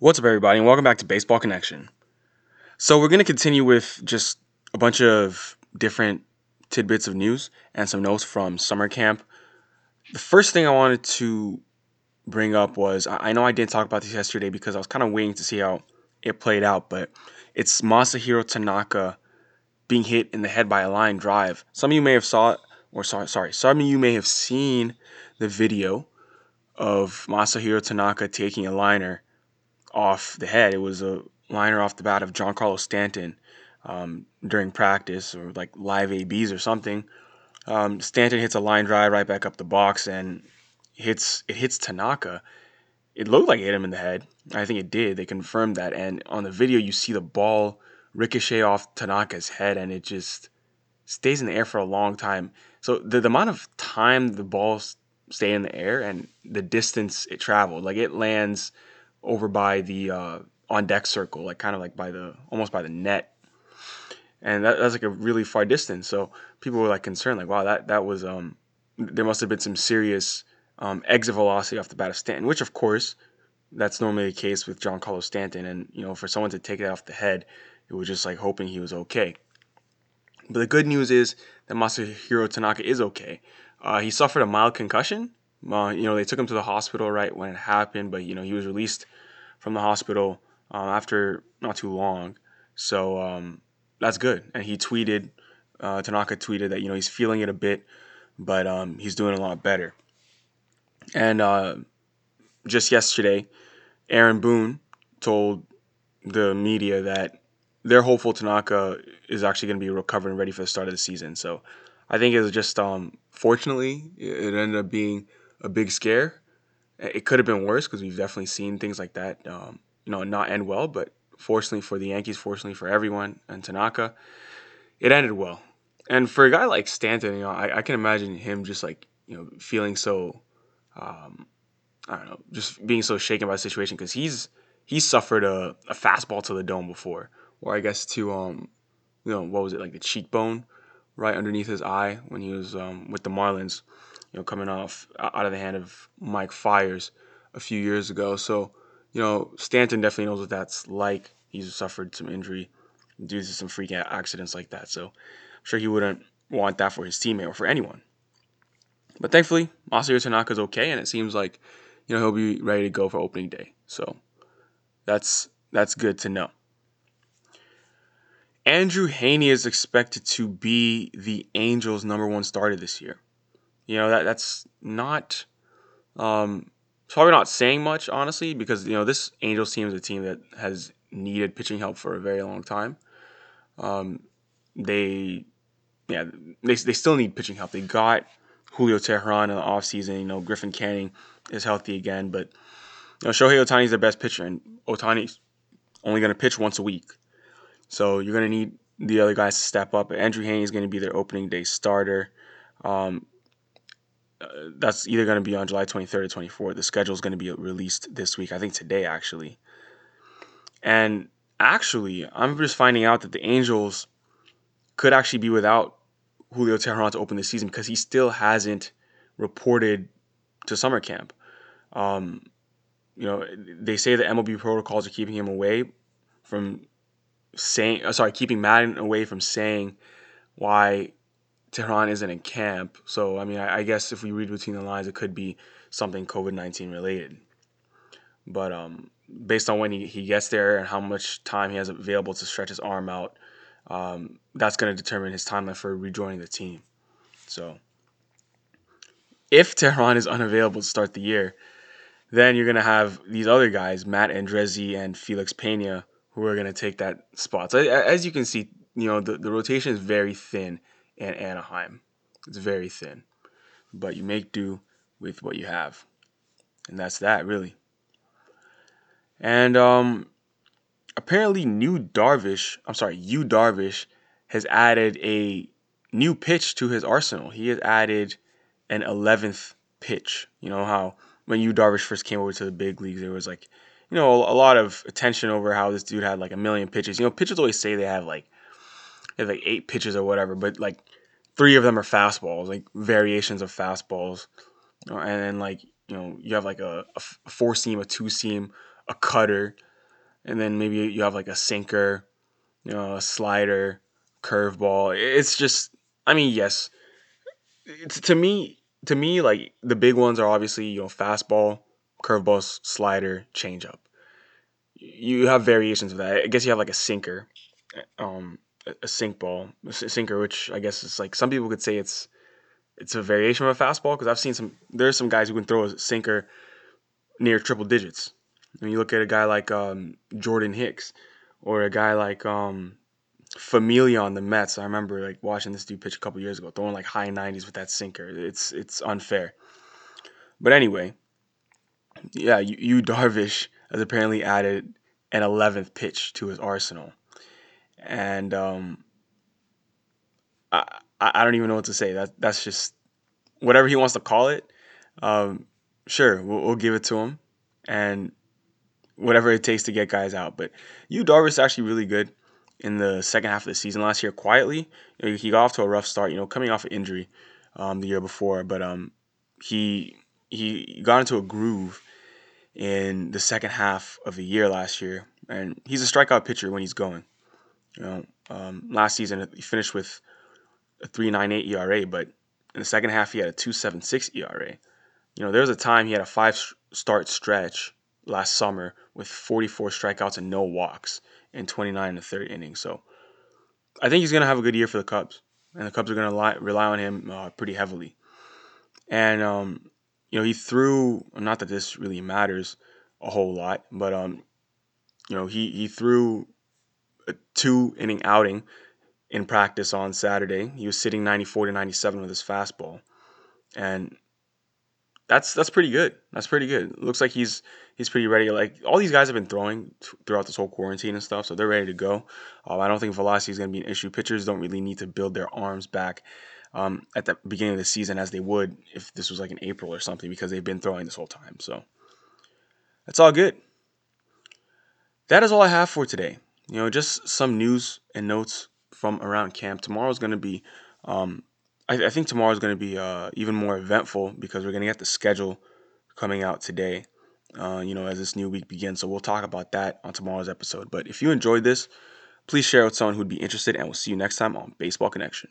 What's up, everybody, and welcome back to Baseball Connection. So, we're going to continue with just a bunch of different tidbits of news and some notes from summer camp. The first thing I wanted to bring up was I know I didn't talk about this yesterday because I was kind of waiting to see how it played out, but it's Masahiro Tanaka being hit in the head by a line drive. Some of you may have saw it, or sorry, sorry, some of you may have seen the video of Masahiro Tanaka taking a liner off the head. It was a liner off the bat of Giancarlo Stanton um, during practice or like live ABs or something. Um, Stanton hits a line drive right back up the box and hits it hits Tanaka. It looked like it hit him in the head. I think it did. They confirmed that. And on the video, you see the ball ricochet off Tanaka's head, and it just stays in the air for a long time. So the, the amount of time the ball stay in the air and the distance it traveled, like it lands over by the uh, on deck circle, like kind of like by the almost by the net, and that, that's like a really far distance. So people were like concerned, like wow, that that was um there must have been some serious um, exit velocity off the bat of Stanton, which of course that's normally the case with Giancarlo Stanton, and you know for someone to take it off the head, it was just like hoping he was okay. But the good news is that Masahiro Tanaka is okay. Uh, he suffered a mild concussion. Uh, you know, they took him to the hospital right when it happened, but you know he was released from the hospital um, after not too long. So um, that's good. And he tweeted, uh, Tanaka tweeted that you know he's feeling it a bit, but um, he's doing a lot better. And uh, just yesterday, Aaron Boone told the media that they're hopeful Tanaka is actually going to be recovered and ready for the start of the season. So I think it was just um, fortunately it ended up being a big scare. It could have been worse because we've definitely seen things like that, um, you know, not end well. But fortunately for the Yankees, fortunately for everyone and Tanaka, it ended well. And for a guy like Stanton, you know, I, I can imagine him just like you know feeling so, um, I don't know, just being so shaken by the situation because he's he's suffered a, a fastball to the dome before, or I guess to um, you know, what was it like the cheekbone right underneath his eye when he was um, with the Marlins, you know, coming off out of the hand of Mike Fiers a few years ago. So, you know, Stanton definitely knows what that's like. He's suffered some injury due to some freak accidents like that. So, I'm sure he wouldn't want that for his teammate or for anyone. But thankfully, Masahiro Tanaka's okay, and it seems like you know he'll be ready to go for opening day. So that's that's good to know. Andrew Heaney is expected to be the Angels' number one starter this year. You know that that's not um, probably not saying much, honestly, because you know this Angels team is a team that has needed pitching help for a very long time. Um, they, yeah, they, they still need pitching help. They got Julio Teheran in the offseason. You know, Griffin Canning is healthy again, but you know, Shohei Ohtani is their best pitcher, and Ohtani's only going to pitch once a week. So you're going to need the other guys to step up. Andrew Heaney is going to be their opening day starter. Um, uh, that's either going to be on July 23rd or 24th. The schedule is going to be released this week. I think today, actually. And actually, I'm just finding out that the Angels could actually be without Julio Teheran to open the season because he still hasn't reported to summer camp. Um, you know, they say the MLB protocols are keeping him away from saying, uh, sorry, keeping Maddon away from saying why Teheran isn't in camp. So, I mean, I, I guess if we read between the lines, it could be something COVID 19 related. But um, based on when he, he gets there and how much time he has available to stretch his arm out, um, that's going to determine his timeline for rejoining the team. So, if Teheran is unavailable to start the year, then you're going to have these other guys, Matt Andriese and Felix Pena, who are going to take that spot. So, as you can see, you know, the, the rotation is very thin in Anaheim. It's very thin. But you make do with what you have. And that's that, really. And um, apparently, new Darvish, I'm sorry, Yu Darvish has added a new pitch to his arsenal. He has added an 11th pitch. You know how when Yu Darvish first came over to the big leagues, there was like, you know, a, lot of attention over how this dude had like a million pitches. You know, pitchers always say they have like, they have like eight pitches or whatever, but like three of them are fastballs, like variations of fastballs. And then like, you know, you have like a, a four seam, a two seam, a cutter, and then maybe you have like a sinker, you know, a slider, curveball. It's just, I mean, yes, it's, to me, to me, like the big ones are obviously you know fastball, curveball, slider, changeup. You have variations of that. I guess you have like a sinker, um, a sink ball, a sinker, which I guess is like some people could say it's it's a variation of a fastball because I've seen some. There's some guys who can throw a sinker near triple digits. And you look at a guy like um, Jordan Hicks or a guy like um, Familia on the Mets. I remember like watching this dude pitch a couple years ago, throwing like high 90s with that sinker. It's it's unfair. But anyway, yeah, Yu Darvish has apparently added an 11th pitch to his arsenal, and um, I I don't even know what to say. That that's just whatever he wants to call it. Um, sure, we'll, we'll give it to him, and whatever it takes to get guys out. But Yu Darvish is actually really good in the second half of the season last year. Quietly, he got off to a rough start. You know, coming off an injury um, the year before, but um, he he got into a groove in the second half of the year last year, and he's a strikeout pitcher when he's going. You know, um, last season he finished with a 3.98 ERA, but in the second half he had a 2.76 ERA. You know, there was a time he had a five start stretch last summer with 44 strikeouts and no walks in 29 and the third inning. So I think he's going to have a good year for the Cubs, and the Cubs are going to rely on him uh, pretty heavily. And um, you know, he threw. Not that this really matters a whole lot, but um, you know, he he threw a two inning outing in practice on Saturday. He was sitting 94 to 97 with his fastball, and that's that's pretty good. That's pretty good. looks like he's he's pretty ready. Like all these guys have been throwing throughout this whole quarantine and stuff, so they're ready to go. Um, I don't think velocity is going to be an issue. Pitchers don't really need to build their arms back um, at the beginning of the season as they would if this was like in April or something because they've been throwing this whole time. So that's all good. That is all I have for today. You know, just some news and notes from around camp. Tomorrow is going to be um, I, I think tomorrow is going to be uh, even more eventful because we're going to get the schedule coming out today. Uh, you know, as this new week begins. So we'll talk about that on tomorrow's episode. But if you enjoyed this, please share with someone who'd be interested, and we'll see you next time on Baseball Connection.